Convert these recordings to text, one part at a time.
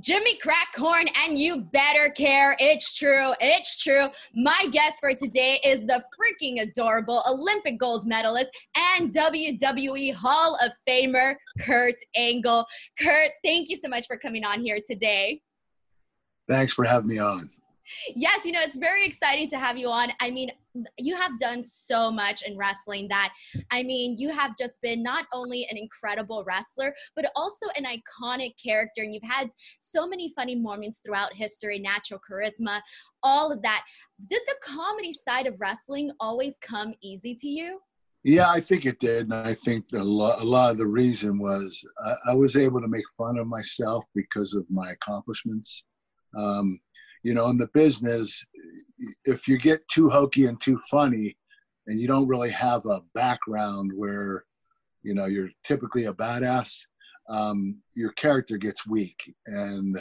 Jimmy Crackhorn, and you better care. It's true. It's true. My guest for today is the freaking adorable Olympic gold medalist and WWE Hall of Famer, Kurt Angle. Kurt, thank you so much for coming on here today. Thanks for having me on yes, you know, it's very exciting to have you on. I mean, you have done so much in wrestling that, I mean, you have just been not only an incredible wrestler, but also an iconic character. And you've had so many funny moments throughout history, natural charisma, all of that. Did the comedy side of wrestling always come easy to you? Yeah, I think it did. And I think a lot, a lot of the reason was I, I was able to make fun of myself because of my accomplishments. Um, you know, in the business, if you get too hokey and too funny, and you don't really have a background where, you know, you're typically a badass, um, your character gets weak. And,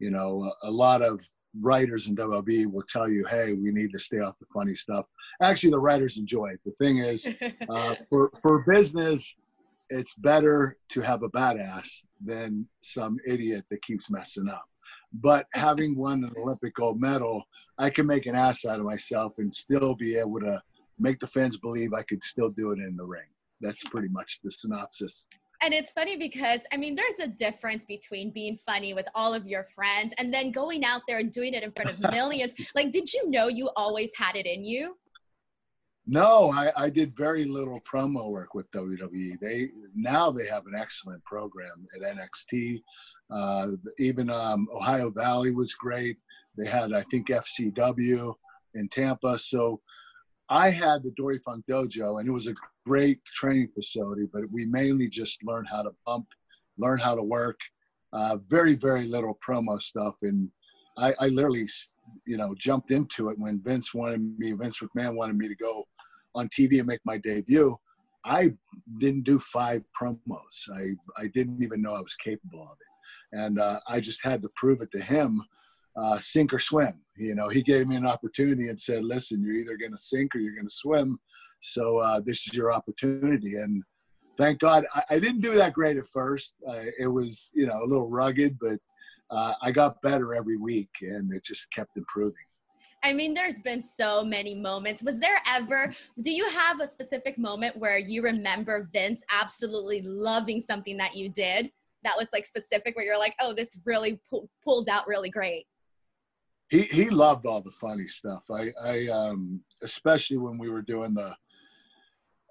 you know, a, a lot of writers in WWE will tell you, hey, we need to stay off the funny stuff. Actually, the writers enjoy it. The thing is, uh, for, for business, it's better to have a badass than some idiot that keeps messing up. But having won an Olympic gold medal, I can make an ass out of myself and still be able to make the fans believe I could still do it in the ring. That's pretty much the synopsis. And it's funny because, I mean, there's a difference between being funny with all of your friends and then going out there and doing it in front of millions. like, did you know you always had it in you? No, I, I, did very little promo work with WWE. They now they have an excellent program at NXT. Uh, even um, Ohio Valley was great. They had, I think, FCW in Tampa. So I had the Dory Funk Dojo, and it was a great training facility. But we mainly just learned how to bump, learn how to work. Uh, very, very little promo stuff, and I, I literally, you know, jumped into it when Vince wanted me. Vince McMahon wanted me to go on TV and make my debut, I didn't do five promos. I, I didn't even know I was capable of it. And uh, I just had to prove it to him, uh, sink or swim. You know, he gave me an opportunity and said, listen, you're either going to sink or you're going to swim. So uh, this is your opportunity. And thank God I, I didn't do that great at first. it was, you know, a little rugged, but uh, I got better every week and it just kept improving. I mean, there's been so many moments. Was there ever, do you have a specific moment where you remember Vince absolutely loving something that you did that was like specific where you're like, oh, this really pu- pulled out really great? He, he loved all the funny stuff. I, I um, especially when we were doing the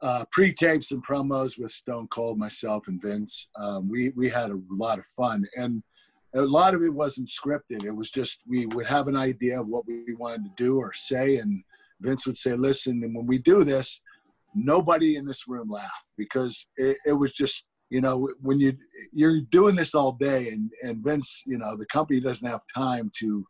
uh, pre-tapes and promos with Stone Cold, myself, and Vince. Um, we we had a lot of fun, and a lot of it wasn't scripted. It was just we would have an idea of what we wanted to do or say, and Vince would say, "Listen." And when we do this, nobody in this room laughed because it, it was just you know when you you're doing this all day, and and Vince, you know, the company doesn't have time to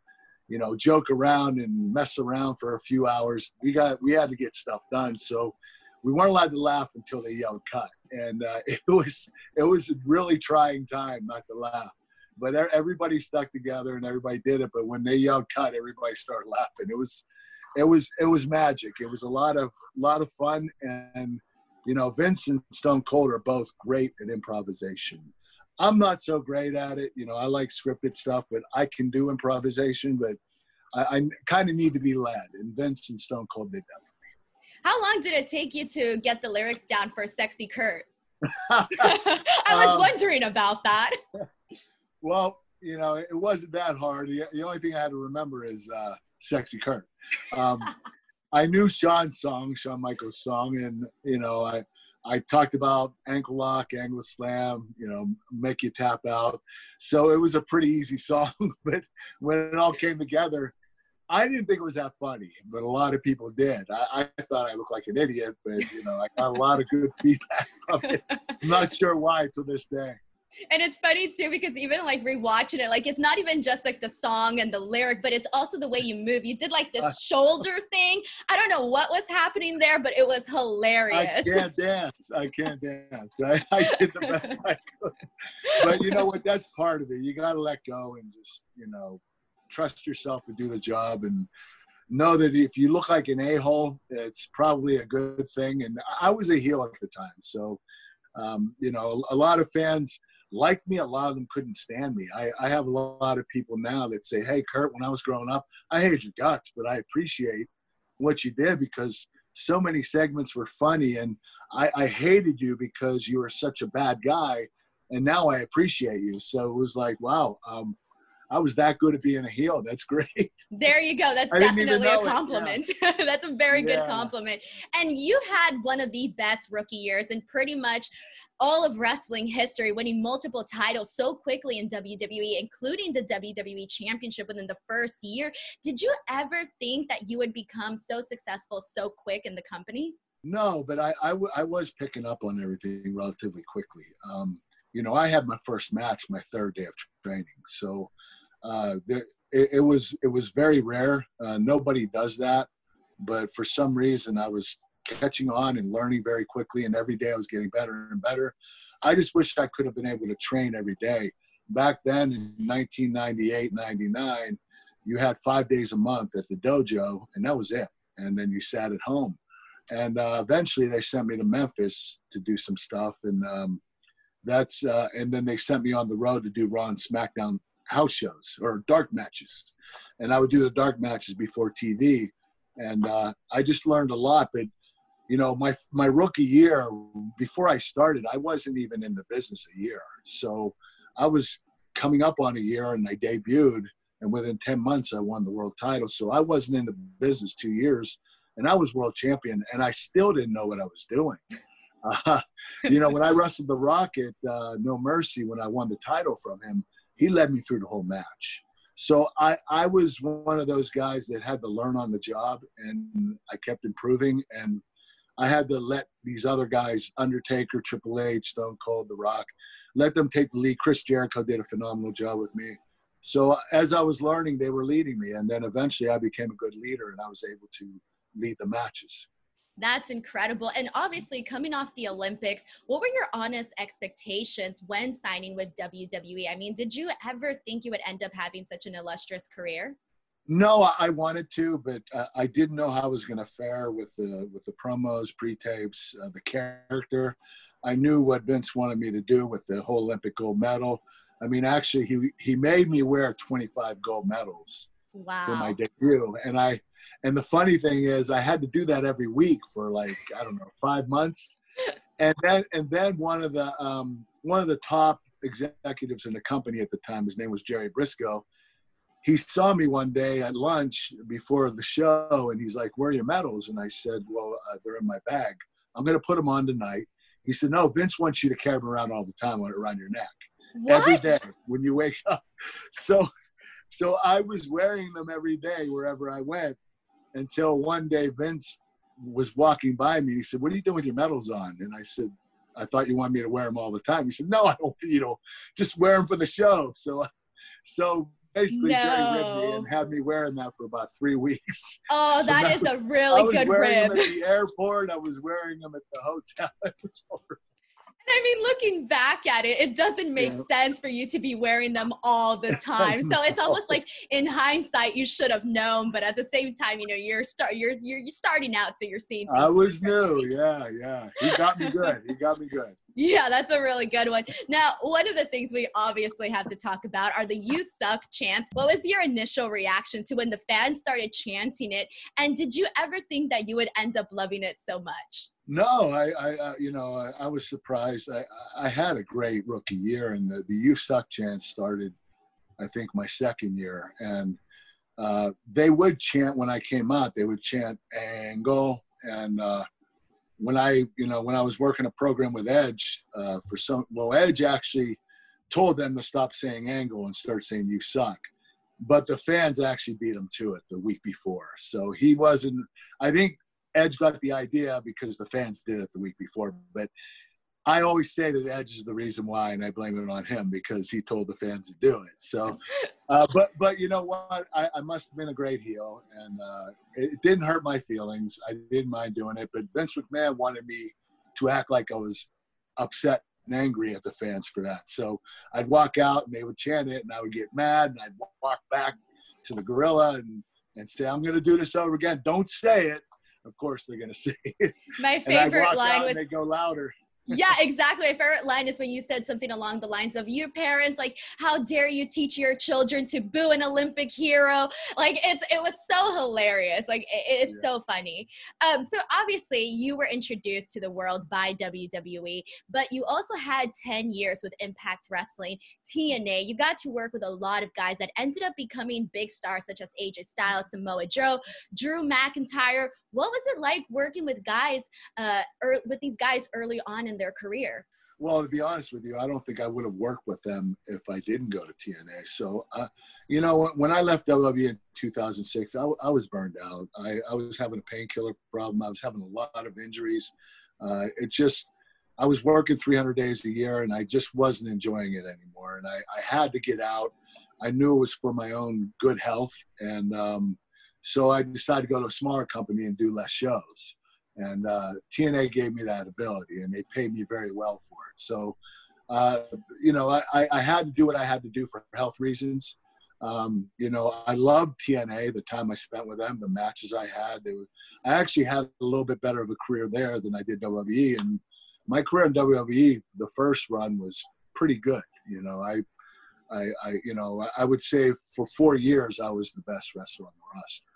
you know joke around and mess around for a few hours. We got we had to get stuff done, so we weren't allowed to laugh until they yelled cut, and uh, it was it was a really trying time not to laugh but everybody stuck together and everybody did it. But when they yelled cut, everybody started laughing. It was, it was, it was magic. It was a lot of, lot of fun. And, you know, Vince and Stone Cold are both great at improvisation. I'm not so great at it. You know, I like scripted stuff, but I can do improvisation, but I, I kind of need to be led. And Vince and Stone Cold did that for me. How long did it take you to get the lyrics down for Sexy Kurt? I was um, wondering about that. Well, you know, it wasn't that hard. The, the only thing I had to remember is uh, "Sexy Kurt." Um, I knew Shawn's song, Shawn Michaels' song, and you know, I I talked about ankle lock, angle slam, you know, make you tap out. So it was a pretty easy song. but when it all came together, I didn't think it was that funny, but a lot of people did. I, I thought I looked like an idiot, but you know, I got a lot of good feedback from it. I'm not sure why to this day and it's funny too because even like rewatching it, like it's not even just like the song and the lyric, but it's also the way you move. You did like this uh, shoulder thing. I don't know what was happening there, but it was hilarious. I can't dance. I can't dance. I, I did the best I could. But you know what? That's part of it. You got to let go and just, you know, trust yourself to do the job and know that if you look like an a-hole, it's probably a good thing. And I was a heel at the time. So, um, you know, a lot of fans – liked me. A lot of them couldn't stand me. I, I have a lot of people now that say, Hey, Kurt, when I was growing up, I hated your guts, but I appreciate what you did because so many segments were funny. And I, I hated you because you were such a bad guy. And now I appreciate you. So it was like, wow, um, I was that good at being a heel. That's great. There you go. That's definitely a compliment. Yeah. That's a very yeah. good compliment. And you had one of the best rookie years in pretty much all of wrestling history, winning multiple titles so quickly in WWE, including the WWE Championship within the first year. Did you ever think that you would become so successful so quick in the company? No, but I, I, w- I was picking up on everything relatively quickly. Um, you know, I had my first match my third day of training. So uh, it, it, was it was very rare. Uh, nobody does that, but for some reason I was catching on and learning very quickly, and every day I was getting better and better. I just wish I could have been able to train every day. Back then in 1998, 99, you had five days a month at the dojo, and that was it. And then you sat at home. And uh, eventually they sent me to Memphis to do some stuff, and um, that's uh, and then they sent me on the road to do Raw and SmackDown house shows or dark matches, and I would do the dark matches before TV, and uh, I just learned a lot. But you know, my my rookie year before I started, I wasn't even in the business a year, so I was coming up on a year, and I debuted, and within ten months I won the world title. So I wasn't in the business two years, and I was world champion, and I still didn't know what I was doing. Uh, you know, when I wrestled the Rock at uh, No Mercy, when I won the title from him, he led me through the whole match. So I, I was one of those guys that had to learn on the job, and I kept improving. And I had to let these other guys, Undertaker, Triple H, Stone Cold, The Rock, let them take the lead. Chris Jericho did a phenomenal job with me. So as I was learning, they were leading me, and then eventually I became a good leader, and I was able to lead the matches. That's incredible. And obviously, coming off the Olympics, what were your honest expectations when signing with WWE? I mean, did you ever think you would end up having such an illustrious career? No, I wanted to, but uh, I didn't know how I was going to fare with the with the promos, pre-tapes, uh, the character. I knew what Vince wanted me to do with the whole Olympic gold medal. I mean, actually, he he made me wear 25 gold medals wow. for my debut, and I and the funny thing is, I had to do that every week for like I don't know five months, and then and then one of the um, one of the top executives in the company at the time, his name was Jerry Brisco. He saw me one day at lunch before the show, and he's like, "Where are your medals?" And I said, "Well, uh, they're in my bag. I'm going to put them on tonight." He said, "No, Vince wants you to carry them around all the time around your neck, what? every day when you wake up." So, so I was wearing them every day wherever I went until one day Vince was walking by me. And he said, "What are you doing with your medals on?" And I said, "I thought you wanted me to wear them all the time." He said, "No, I don't. You know, just wear them for the show." So, so basically, no. Jerry ribbed me and had me wearing that for about three weeks. Oh, so that is a really good rib. at the airport. I was wearing them at the hotel. I mean, looking back at it, it doesn't make yeah. sense for you to be wearing them all the time. So it's almost like in hindsight, you should have known, but at the same time, you know, you're start you're you're, you're starting out, so you're seeing. I was new, yeah, yeah. He got me good. He got me good. Yeah, that's a really good one. Now, one of the things we obviously have to talk about are the "You Suck" chants. What was your initial reaction to when the fans started chanting it, and did you ever think that you would end up loving it so much? No, I, I, uh, you know, I, I, was surprised. I, I had a great rookie year, and the, the "You Suck" chant started, I think, my second year, and uh, they would chant when I came out. They would chant "Angle," and uh, when I, you know, when I was working a program with Edge uh, for some, well, Edge actually told them to stop saying "Angle" and start saying "You suck." But the fans actually beat him to it the week before, so he wasn't. I think Edge got the idea because the fans did it the week before. But I always say that Edge is the reason why, and I blame it on him because he told the fans to do it. So, uh, but but you know what? I, I, must have been a great heel, and uh, it didn't hurt my feelings. I didn't mind doing it. But Vince McMahon wanted me to act like I was upset and angry at the fans for that. So I'd walk out and they would chant it, and I would get mad, and I'd walk back to the gorilla and and say, "I'm going to do this over again. Don't say it." of course they're going to say it. My favorite line was they go louder. Yeah, exactly. My favorite line is when you said something along the lines of your parents, like, how dare you teach your children to boo an Olympic hero? Like it's it was so hilarious. Like it, it's yeah. so funny. Um, so obviously you were introduced to the world by WWE, but you also had 10 years with Impact Wrestling, TNA. You got to work with a lot of guys that ended up becoming big stars such as AJ Styles, Samoa Joe, Drew McIntyre. What was it like working with guys uh, with these guys early on in their career? Well, to be honest with you, I don't think I would have worked with them if I didn't go to TNA. So, uh, you know, when I left WWE in 2006, I, I was burned out. I, I, was having a painkiller problem. I was having a lot of injuries. Uh, it just, I was working 300 days a year and I just wasn't enjoying it anymore. And I, I had to get out. I knew it was for my own good health. And um, so I decided to go to a smaller company and do less shows. And uh, TNA gave me that ability, and they paid me very well for it. So, uh, you know, I, I had to do what I had to do for health reasons. Um, you know, I loved TNA, the time I spent with them, the matches I had. They were, I actually had a little bit better of a career there than I did WWE. And my career in WWE, the first run was pretty good. You know, I, I, I you know, I would say for four years I was the best wrestler on the roster.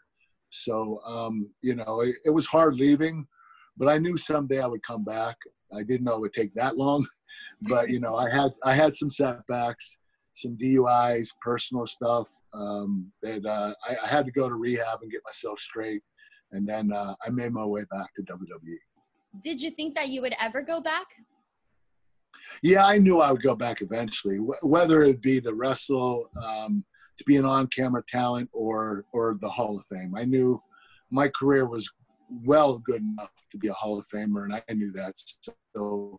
So, um, you know, it, it, was hard leaving, but I knew someday I would come back. I didn't know it would take that long, but you know, I had I had some setbacks, some DUIs, personal stuff um, that uh, I, I, had to go to rehab and get myself straight, and then uh, I made my way back to WWE. Did you think that you would ever go back? Yeah, I knew I would go back eventually, whether it be to wrestle. Um, to be an on-camera talent or or the Hall of Fame. I knew my career was well good enough to be a Hall of Famer, and I knew that. So,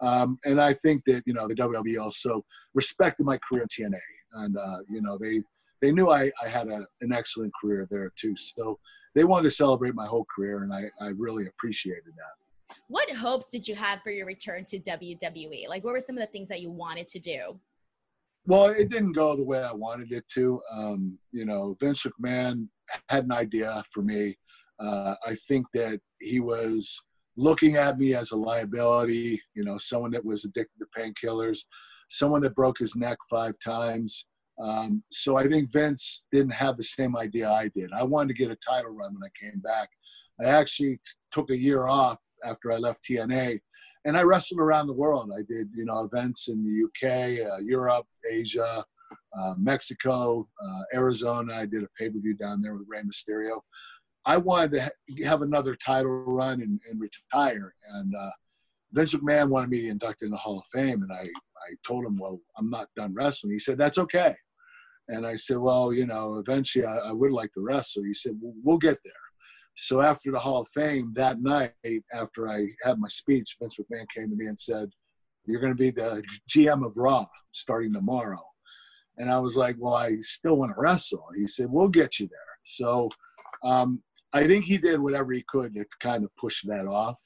um, and I think that you know the WWE also respected my career in TNA, and uh, you know they they knew I, I had a, an excellent career there too. So they wanted to celebrate my whole career, and I, I really appreciated that. What hopes did you have for your return to WWE? Like, what were some of the things that you wanted to do? Well, it didn't go the way I wanted it to. Um, you know, Vince McMahon had an idea for me. Uh, I think that he was looking at me as a liability, you know, someone that was addicted to painkillers, someone that broke his neck five times. Um, so I think Vince didn't have the same idea I did. I wanted to get a title run when I came back. I actually took a year off after I left TNA and I wrestled around the world. I did, you know, events in the UK, uh, Europe, Asia, uh, Mexico, uh, Arizona. I did a pay per view down there with Rey Mysterio. I wanted to ha- have another title run and, and retire. And uh, Vince McMahon wanted me to inducted in the Hall of Fame, and I, I told him, well, I'm not done wrestling. He said, that's okay. And I said, well, you know, eventually I, I would like to wrestle. So he said, well, we'll get there. So after the Hall of Fame that night, after I had my speech, Vince McMahon came to me and said, "You're going to be the GM of Raw starting tomorrow." And I was like, "Well, I still want to wrestle." He said, "We'll get you there." So um, I think he did whatever he could to kind of push that off.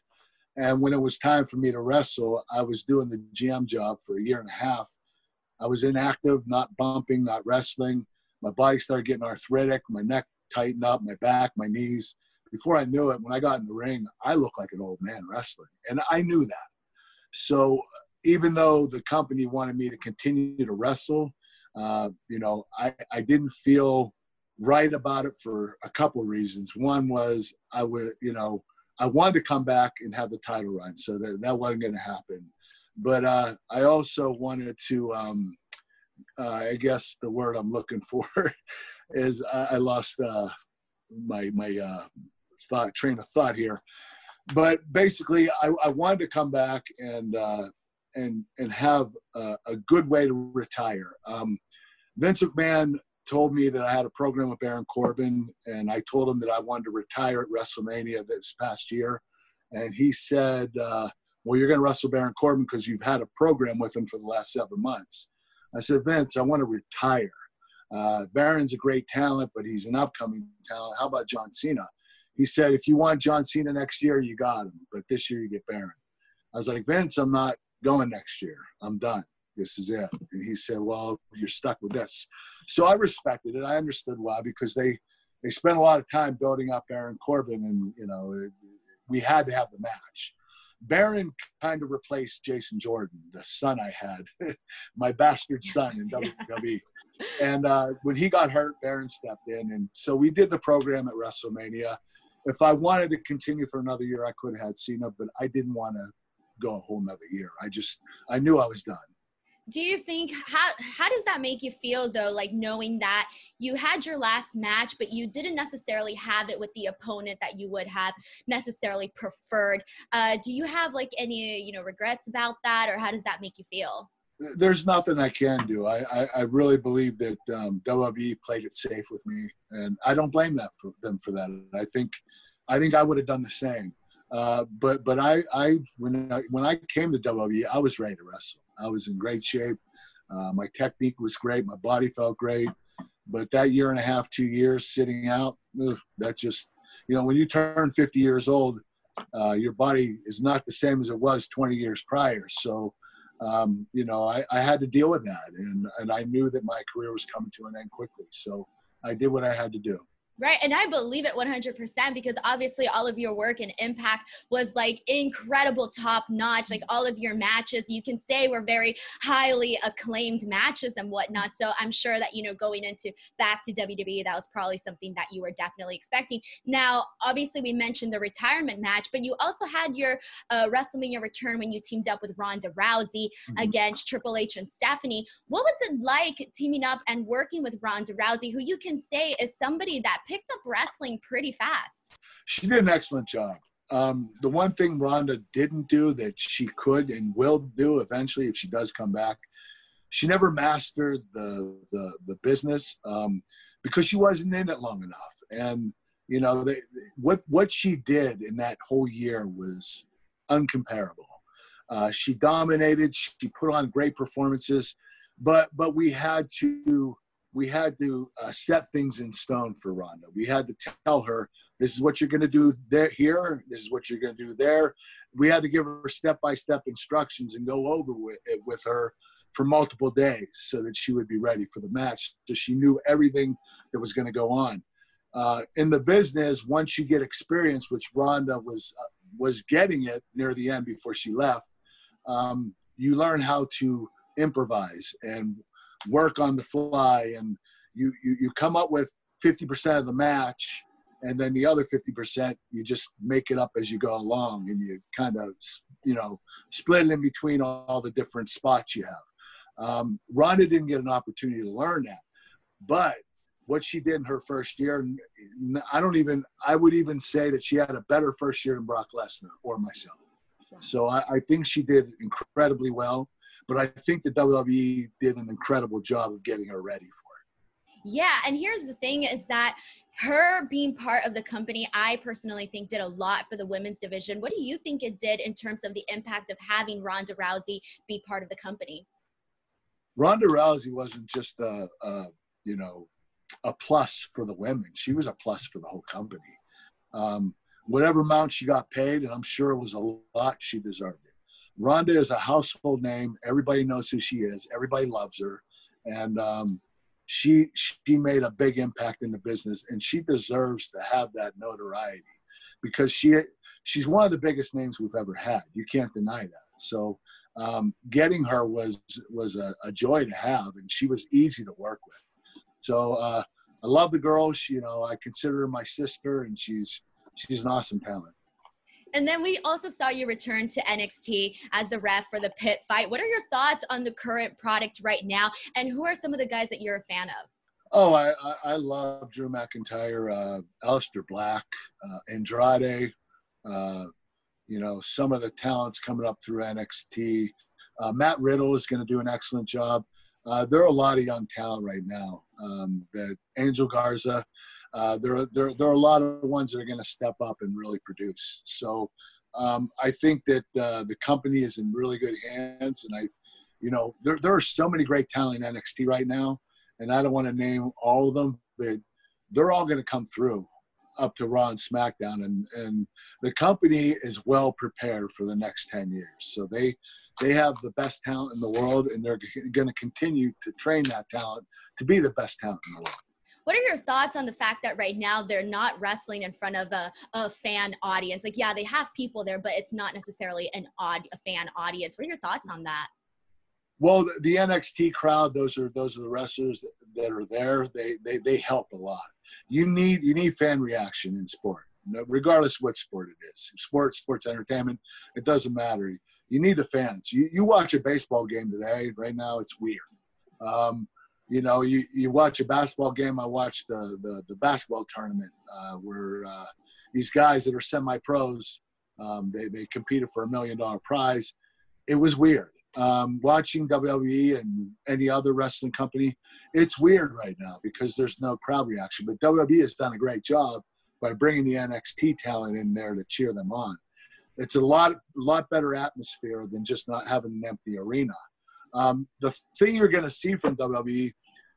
And when it was time for me to wrestle, I was doing the GM job for a year and a half. I was inactive, not bumping, not wrestling. My body started getting arthritic. My neck tightened up, my back, my knees before I knew it, when I got in the ring, I looked like an old man wrestling. And I knew that. So even though the company wanted me to continue to wrestle, uh, you know, I, I didn't feel right about it for a couple of reasons. One was I would, you know, I wanted to come back and have the title run, so that, that wasn't going to happen. But uh, I also wanted to, um, uh, I guess the word I'm looking for is I, I lost uh, my my uh, thought train of thought here. But basically, I, I wanted to come back and uh, and and have a, a, good way to retire. Um, Vince McMahon told me that I had a program with Baron Corbin, and I told him that I wanted to retire at WrestleMania this past year, and he said, uh, "Well, you're going to wrestle Baron Corbin because you've had a program with him for the last seven months." I said, "Vince, I want to retire. Uh, Baron's a great talent, but he's an upcoming talent. How about John Cena?" He said, if you want John Cena next year, you got him. But this year you get Baron. I was like, Vince, I'm not going next year. I'm done. This is it. And he said, well, you're stuck with this. So I respected it. I understood why because they they spent a lot of time building up Baron Corbin, and you know we had to have the match. Baron kind of replaced Jason Jordan, the son I had, my bastard son in WWE. and uh, when he got hurt, Baron stepped in, and so we did the program at WrestleMania. If I wanted to continue for another year, I could have had Cena, but I didn't want to go a whole nother year. I just I knew I was done. Do you think how how does that make you feel though like knowing that you had your last match but you didn't necessarily have it with the opponent that you would have necessarily preferred? Uh, do you have like any you know regrets about that or how does that make you feel there's nothing I can do. I, I, I really believe that um, WWE played it safe with me, and I don't blame that for them for that. I think I think I would have done the same. Uh, but but I, I when I when I came to WWE, I was ready to wrestle. I was in great shape. Uh, my technique was great. My body felt great. But that year and a half, two years sitting out, ugh, that just you know when you turn 50 years old, uh, your body is not the same as it was 20 years prior. So. Um, you know, I, I had to deal with that, and, and I knew that my career was coming to an end quickly. So I did what I had to do. Right. And I believe it 100% because obviously all of your work and impact was like incredible, top notch. Like all of your matches, you can say were very highly acclaimed matches and whatnot. So I'm sure that, you know, going into back to WWE, that was probably something that you were definitely expecting. Now, obviously, we mentioned the retirement match, but you also had your uh, WrestleMania return when you teamed up with Ronda Rousey mm-hmm. against Triple H and Stephanie. What was it like teaming up and working with Ronda Rousey, who you can say is somebody that picked up wrestling pretty fast. She did an excellent job. Um, the one thing Ronda didn't do that she could and will do eventually if she does come back, she never mastered the the, the business um, because she wasn't in it long enough. And you know, they, what what she did in that whole year was uncomparable. Uh, she dominated. She put on great performances, but but we had to we had to uh, set things in stone for Ronda. We had to tell her this is what you're going to do there here. This is what you're going to do there. We had to give her step by step instructions and go over with it with her for multiple days so that she would be ready for the match. So she knew everything that was going to go on. Uh, in the business, once you get experience, which Ronda was uh, was getting it near the end before she left, um, you learn how to improvise and work on the fly and you, you, you come up with 50% of the match and then the other 50% you just make it up as you go along and you kind of you know split it in between all the different spots you have. Um, Ronda didn't get an opportunity to learn that but what she did in her first year i don't even i would even say that she had a better first year than brock lesnar or myself. So I, I think she did incredibly well but I think the WWE did an incredible job of getting her ready for it. Yeah, and here's the thing is that her being part of the company, I personally think did a lot for the women's division. What do you think it did in terms of the impact of having Ronda Rousey be part of the company? Ronda Rousey wasn't just a, a you know a plus for the women; she was a plus for the whole company. Um, whatever amount she got paid, and I'm sure it was a lot, she deserved it. Ronda is a household name. Everybody knows who she is. Everybody loves her, and um, she she made a big impact in the business, and she deserves to have that notoriety because she she's one of the biggest names we've ever had. You can't deny that. So um, getting her was was a, a, joy to have, and she was easy to work with. So uh, I love the girl. She, you know, I consider her my sister, and she's she's an awesome talent. And then we also saw you return to NXT as the ref for the pit fight. What are your thoughts on the current product right now? And who are some of the guys that you're a fan of? Oh, I, I, I love Drew McIntyre, uh, Aleister Black, uh, Andrade, uh, you know, some of the talents coming up through NXT. Uh, Matt Riddle is going to do an excellent job. Uh, there are a lot of young talent right now. Um, that Angel Garza, uh, there, there, there are a lot of ones that are going to step up and really produce. So um, I think that uh, the company is in really good hands. And I, you know, there, there are so many great talent in NXT right now. And I don't want to name all of them, but they're all going to come through up to Raw and SmackDown, and and the company is well prepared for the next ten years. So they they have the best talent in the world, and they're going to continue to train that talent to be the best talent in the world. What are your thoughts on the fact that right now they're not wrestling in front of a, a fan audience? Like, yeah, they have people there, but it's not necessarily an odd a fan audience. What are your thoughts on that? Well, the, the NXT crowd, those are those are the wrestlers that, that are there. They, they they help a lot. You need you need fan reaction in sport regardless what sport it is sports sports entertainment it doesn't matter you need the fans you, you watch a baseball game today right now it's weird um, you know, you, you watch a basketball game. I watched the the, the basketball tournament uh, where uh, these guys that are semi pros, um, they they competed for a million dollar prize. It was weird. Um, watching WWE and any other wrestling company, it's weird right now because there's no crowd reaction. But WWE has done a great job by bringing the NXT talent in there to cheer them on. It's a lot, lot better atmosphere than just not having an empty arena. Um, the thing you're going to see from WWE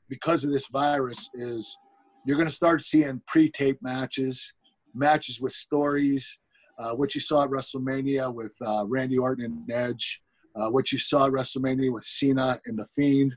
because of this virus is you're going to start seeing pre-tape matches, matches with stories, uh, what you saw at WrestleMania with uh, Randy Orton and Edge, uh, what you saw at WrestleMania with Cena and The Fiend.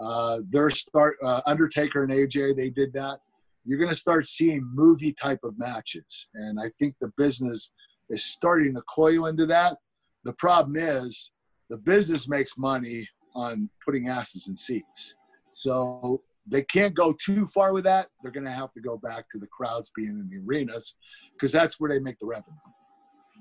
Uh, their start, uh, Undertaker and AJ, they did that. You're going to start seeing movie type of matches, and I think the business is starting to coil into that. The problem is the business makes money on putting asses in seats. So they can't go too far with that. They're going to have to go back to the crowds being in the arenas because that's where they make the revenue.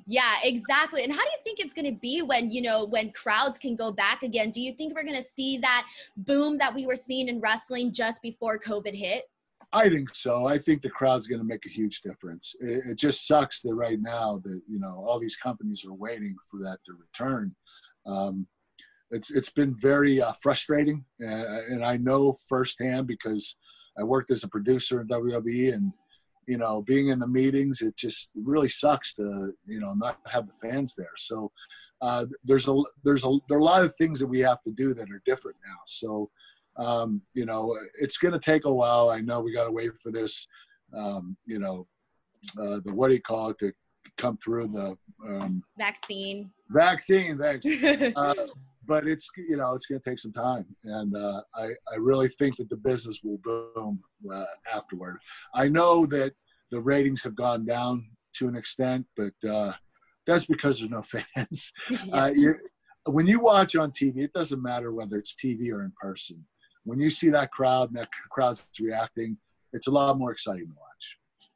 Yeah, exactly. And how do you think it's going to be when, you know, when crowds can go back again? Do you think we're going to see that boom that we were seeing in wrestling just before COVID hit? I think so. I think the crowd's going to make a huge difference. It, it just sucks that right now that, you know, all these companies are waiting for that to return. Um, it's it's been very uh, frustrating, and, and I know firsthand because I worked as a producer in WWE, and you know, being in the meetings, it just really sucks to you know not have the fans there. So uh, there's a there's a there are a lot of things that we have to do that are different now. So um, you know, it's going to take a while. I know we got to wait for this. Um, you know, uh, the what do you call it to come through the um, vaccine. Vaccine, thanks. but it's you know it's going to take some time, and uh, I I really think that the business will boom uh, afterward. I know that the ratings have gone down to an extent, but uh, that's because there's no fans. Uh, when you watch on TV, it doesn't matter whether it's TV or in person. When you see that crowd and that crowd's reacting, it's a lot more exciting to watch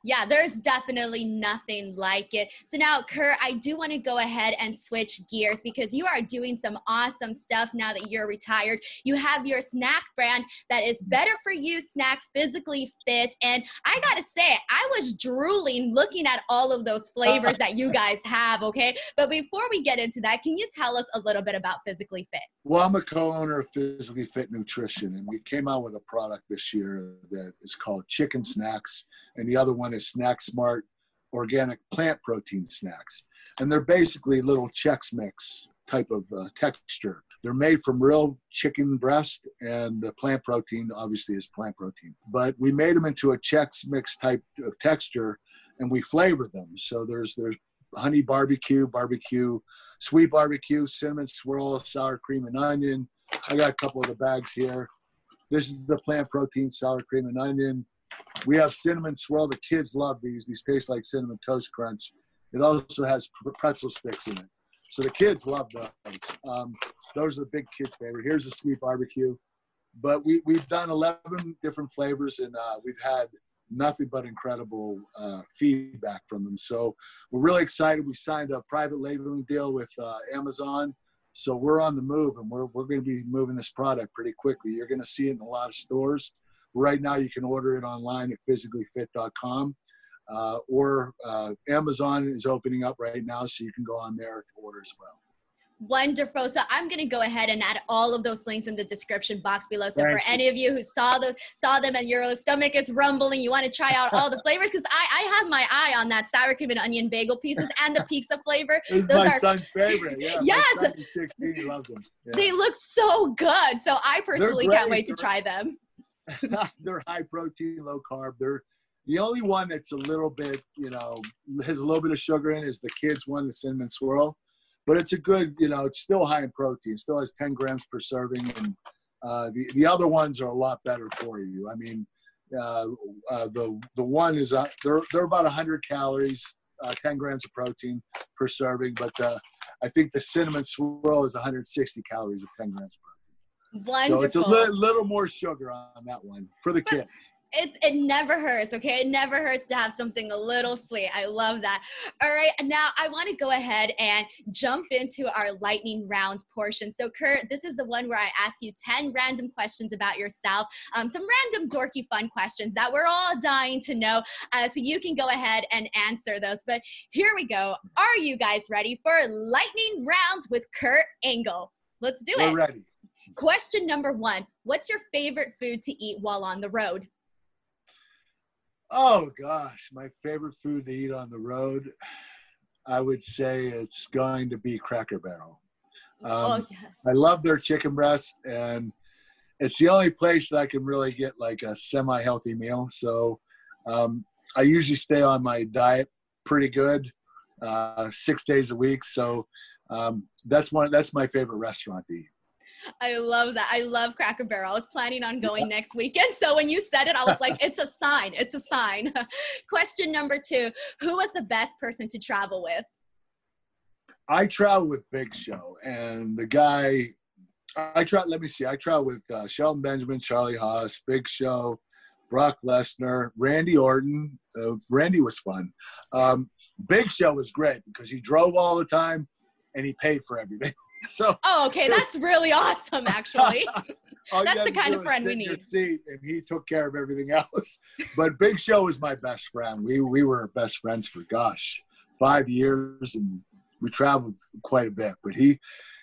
yeah, there's definitely nothing like it. So now, Kurt, I do want to go ahead and switch gears because you are doing some awesome stuff now that you're retired. You have your snack brand that is better for you, snack physically fit. And I got to say, I was drooling looking at all of those flavors that you guys have, okay? But before we get into that, can you tell us a little bit about Physically Fit? Well, I'm a co owner of Physically Fit Nutrition, and we came out with a product this year that is called Chicken Snacks, and the other one is Snack Smart organic plant protein snacks. And they're basically little Chex Mix type of uh, texture. They're made from real chicken breast, and the plant protein obviously is plant protein. But we made them into a Chex Mix type of texture, and we flavor them. So there's there's honey barbecue, barbecue, sweet barbecue, cinnamon swirl, sour cream and onion. I got a couple of the bags here. This is the plant protein, sour cream and onion. We have cinnamon swirl. The kids love these. These taste like cinnamon toast crunch. It also has pretzel sticks in it. So the kids love those. Um, those are the big kids' favorite. Here's the sweet barbecue. But we, we've done 11 different flavors and uh, we've had nothing but incredible uh, feedback from them. So we're really excited. We signed a private labeling deal with uh, Amazon. So we're on the move and we're, we're going to be moving this product pretty quickly. You're going to see it in a lot of stores. Right now, you can order it online at physicallyfit.com. Uh, or uh, Amazon is opening up right now, so you can go on there to order as well. Wonderful. So I'm going to go ahead and add all of those links in the description box below. So Thank for you. any of you who saw the saw them and your stomach is rumbling, you want to try out all the flavors because I, I have my eye on that sour cream and onion bagel pieces and the pizza flavor. Those my are son's favorite. Yeah, yes, 16, he loves them. Yeah. They look so good. So I personally can't wait to try them. they're high protein, low carb. They're the only one that's a little bit, you know, has a little bit of sugar in is the kids one, the cinnamon swirl. But it's a good, you know, it's still high in protein. Still has 10 grams per serving, and uh, the the other ones are a lot better for you. I mean, Uh, uh, the the one is uh, they're they're about 100 calories, uh, 10 grams of protein per serving, but uh, I think the cinnamon swirl is 160 calories of 10 grams protein. Wonderful. So it's a li- little more sugar on that one for the kids. it's it never hurts okay? It never hurts to have something a little sweet. I love that. All right now i want to go ahead and jump into our lightning round portion. So kurt this is the one where i ask you 10 random questions about yourself um, some random dorky fun questions that we're all dying to know uh, so you can go ahead and answer those. But here we go. Are you guys ready for lightning round with kurt angle? Let's do we're it. ready question number one what's your favorite food to eat while on the road Oh gosh, my favorite food to eat on the road, I would say it's going to be Cracker Barrel. Um, oh yes. I love their chicken breast, and it's the only place that I can really get like a semi-healthy meal. So um, I usually stay on my diet pretty good, uh, six days a week. So um, that's one. That's my favorite restaurant to eat. I love that. I love Cracker Barrel. I was planning on going next weekend. So when you said it, I was like, it's a sign. It's a sign. Question number two Who was the best person to travel with? I travel with Big Show, and the guy, I try. Let me see. I travel with uh, Shelton Benjamin, Charlie Haas, Big Show, Brock Lesnar, Randy Orton. Uh, Randy was fun. Um, Big Show was great because he drove all the time and he paid for everything. So oh okay that's really awesome actually. That's the kind of friend we need. seat and he took care of everything else. But big show was my best friend. We we were best friends for gosh five years and we traveled quite a bit but he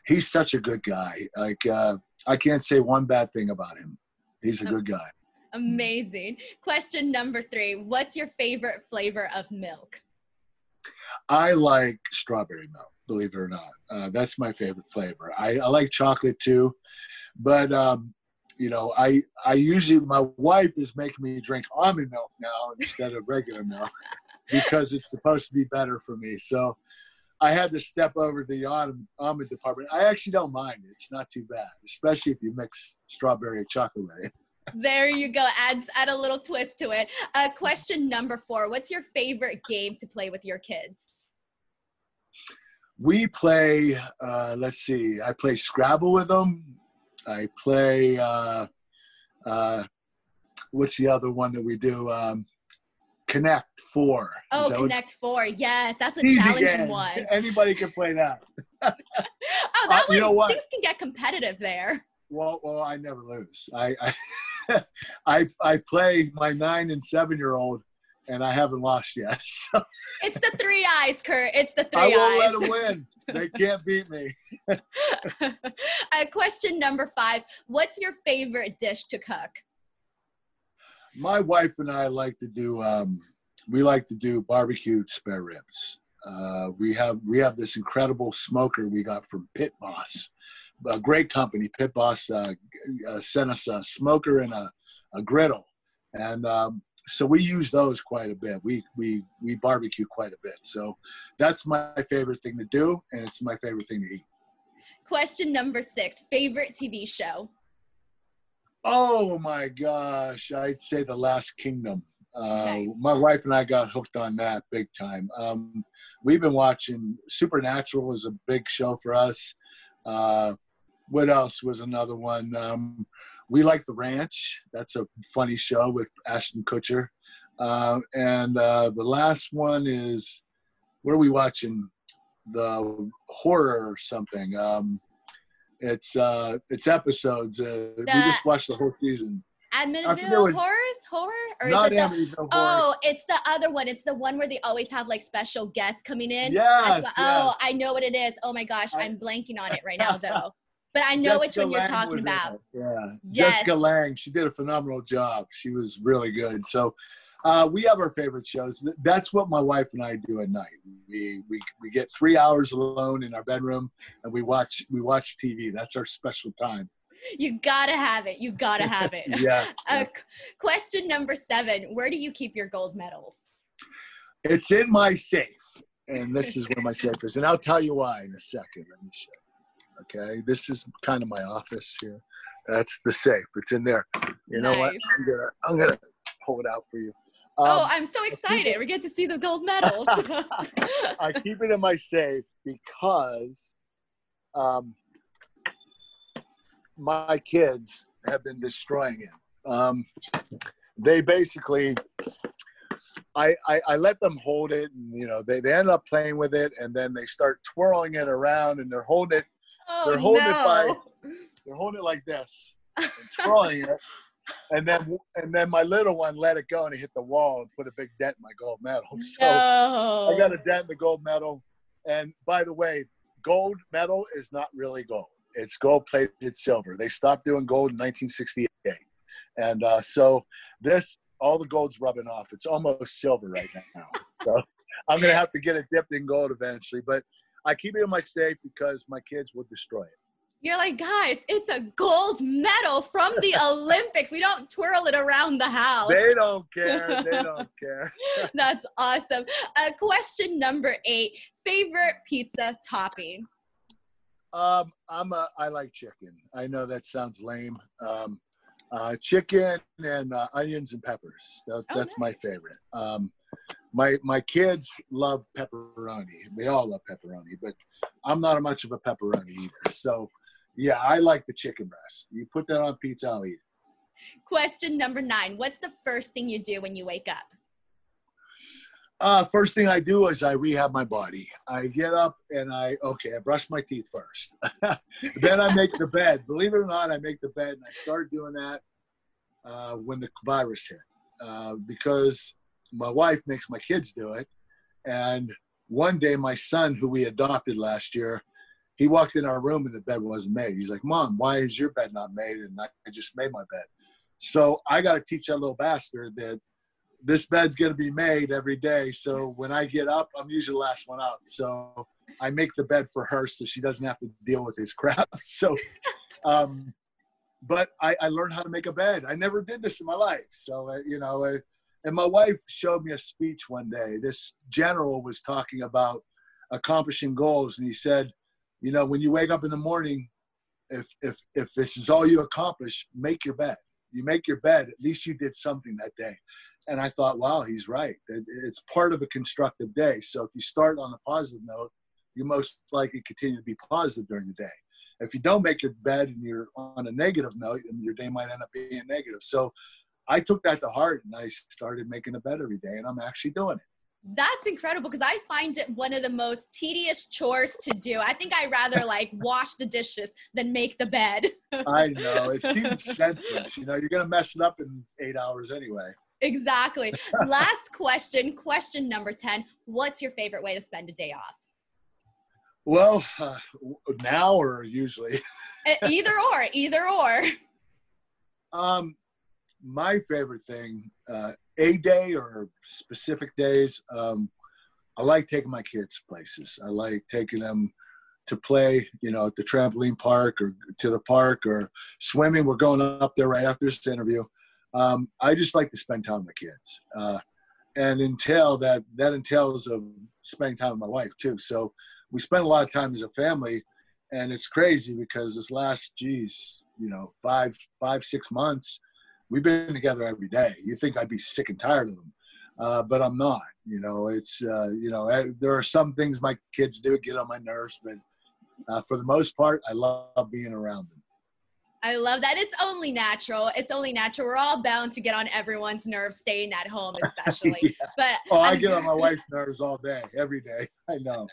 he's such a good guy. Like uh, i can't say one bad thing about him. He's a good guy. Amazing. Question number three what's your favorite flavor of milk? I like strawberry milk believe it or not. Uh, that's my favorite flavor. I, I like chocolate too, but um, you know, I I usually my wife is making me drink almond milk now instead of regular milk because it's supposed to be better for me. So I had to step over to the almond, almond department. I actually don't mind. It's not too bad, especially if you mix strawberry and chocolate. There you go. Adds add a little twist to it. Uh, question number four: What's your favorite game to play with your kids? We play uh, let's see i play scrabble with them i play uh, uh, what's the other one that we do? Um, connect four. Oh connect four. Yes that's a challenging game. one. Anybody can play that. Oh that uh, one you know things can get competitive there. Well well i never lose. I i I, I play my nine and seven year old and I haven't lost yet. So. It's the three eyes, Kurt. It's the three eyes. I won't let them win. They can't beat me. uh, question number five What's your favorite dish to cook? My wife and I like to do, um, we like to do barbecued spare ribs. Uh, we have we have this incredible smoker we got from Pit Boss, a great company. Pit Boss uh, uh, sent us a smoker and a, a griddle, and um, so we use those quite a bit. We we we barbecue quite a bit. So that's my favorite thing to do, and it's my favorite thing to eat. Question number six: favorite TV show. Oh my gosh, I'd say The Last Kingdom. Uh, nice. My wife and I got hooked on that big time. Um, we've been watching Supernatural was a big show for us. Uh, what else was another one? Um, we like the ranch. That's a funny show with Ashton Kutcher. Uh, and uh, the last one is what are we watching? The horror or something. Um, it's uh, it's episodes. Uh, we just watched the whole season. Amityville Horrors, horror, or not is it the, Oh, it's the other one. It's the one where they always have like special guests coming in. Yes, yes. Oh, I know what it is. Oh my gosh, I, am blanking on it right now though. But I know Jessica which one you're Lange talking about. Yeah. Yes. Jessica Lange. She did a phenomenal job. She was really good. So uh, we have our favorite shows. That's what my wife and I do at night. We, we we get three hours alone in our bedroom and we watch we watch TV. That's our special time. You gotta have it. You gotta have it. yes. Uh, question number seven: Where do you keep your gold medals? It's in my safe, and this is where my safe is, and I'll tell you why in a second. Let me show. Okay, this is kind of my office here. That's the safe. It's in there. You know nice. what? I'm gonna I'm gonna pull it out for you. Oh, um, oh, I'm so excited. we get to see the gold medals. I keep it in my safe because um, my kids have been destroying it. Um, they basically, I, I, I, let them hold it, and you know they, they end up playing with it, and then they start twirling it around, and they're holding it. Oh, they're holding no. it by. They're holding it like this, and twirling it, and then and then my little one let it go and it hit the wall and put a big dent in my gold medal. So no. I got a dent in the gold medal. And by the way, gold medal is not really gold. It's gold plated silver. They stopped doing gold in 1968, and uh, so this all the gold's rubbing off. It's almost silver right now. so I'm gonna have to get it dipped in gold eventually, but I keep it in my safe because my kids will destroy it. You're like, guys, it's a gold medal from the Olympics. We don't twirl it around the house. They don't care. They don't care. That's awesome. Uh, question number eight favorite pizza topping? Um, I'm a, I like chicken. I know that sounds lame. Um, uh, chicken and uh, onions and peppers. That's, oh, that's nice. my favorite. Um, my my kids love pepperoni. They all love pepperoni, but I'm not much of a pepperoni eater. So yeah, I like the chicken breast. You put that on pizza, I'll eat it. Question number nine. What's the first thing you do when you wake up? Uh, first thing I do is I rehab my body. I get up and I, okay, I brush my teeth first. then I make the bed. Believe it or not, I make the bed. And I started doing that uh, when the virus hit uh, because my wife makes my kids do it. And one day, my son, who we adopted last year, he walked in our room and the bed wasn't made. He's like, Mom, why is your bed not made? And I, just made my bed. So I got to teach that little bastard that this bed's going to be made every day. So when I get up, I'm usually the last one up. So I make the bed for her so she doesn't have to deal with his crap. So, um, but I, I learned how to make a bed. I never did this in my life. So, uh, you know, uh, and my wife showed me a speech one day. This general was talking about accomplishing goals, and he said, you know, when you wake up in the morning, if if if this is all you accomplish, make your bed. You make your bed. At least you did something that day. And I thought, wow, he's right. It's part of a constructive day. So if you start on a positive note, you most likely continue to be positive during the day. If you don't make your bed and you're on a negative note, then your day might end up being negative. So I took that to heart and I started making a bed every day, and I'm actually doing it. That's incredible because I find it one of the most tedious chores to do. I think I'd rather like wash the dishes than make the bed. I know. It seems senseless. You know, you're going to mess it up in eight hours anyway. Exactly. Last question, question number 10. What's your favorite way to spend a day off? Well, uh, now or usually? either or, either or. Um, my favorite thing, uh, a day or specific days, um, I like taking my kids places. I like taking them to play, you know, at the trampoline park or to the park or swimming. We're going up there right after this interview. Um, I just like to spend time with my kids, uh, and entail that that entails of spending time with my wife too. So we spend a lot of time as a family, and it's crazy because this last, geez, you know, five five six months we've been together every day. You think I'd be sick and tired of them, uh, but I'm not. You know, it's uh, you know eh, there are some things my kids do get on my nerves, but uh, for the most part, I love being around them. I love that. It's only natural. It's only natural. We're all bound to get on everyone's nerves staying at home, especially. yeah. But oh, I get on my wife's nerves all day, every day. I know.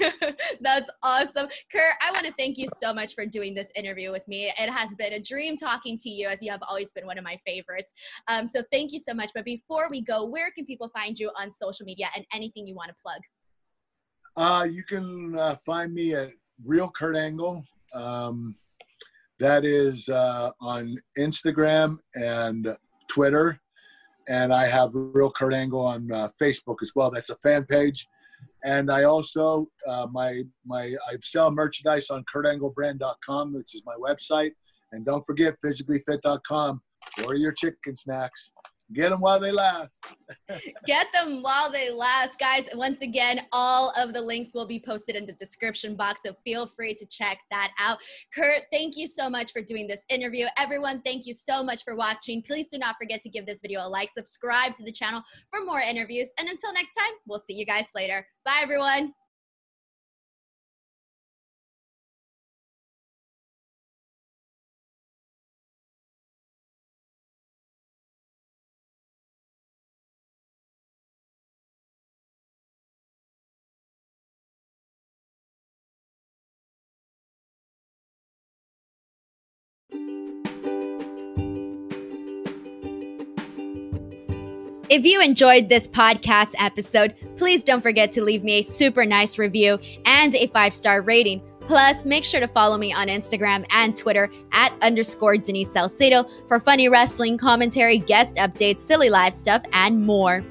That's awesome. Kurt, I want to thank you so much for doing this interview with me. It has been a dream talking to you, as you have always been one of my favorites. Um, so thank you so much. But before we go, where can people find you on social media and anything you want to plug? Uh, you can uh, find me at Real Kurt Angle. Um, that is uh, on Instagram and Twitter. And I have Real Kurt Angle on uh, Facebook as well. That's a fan page. And I also uh, my my I sell merchandise on KurtAngleBrand.com, which is my website. And don't forget physicallyfit.com for your chicken snacks. Get them while they last. Get them while they last, guys. Once again, all of the links will be posted in the description box, so feel free to check that out. Kurt, thank you so much for doing this interview. Everyone, thank you so much for watching. Please do not forget to give this video a like, subscribe to the channel for more interviews, and until next time, we'll see you guys later. Bye, everyone. If you enjoyed this podcast episode, please don't forget to leave me a super nice review and a five star rating. Plus, make sure to follow me on Instagram and Twitter at underscore Denise Salcedo for funny wrestling commentary, guest updates, silly live stuff, and more.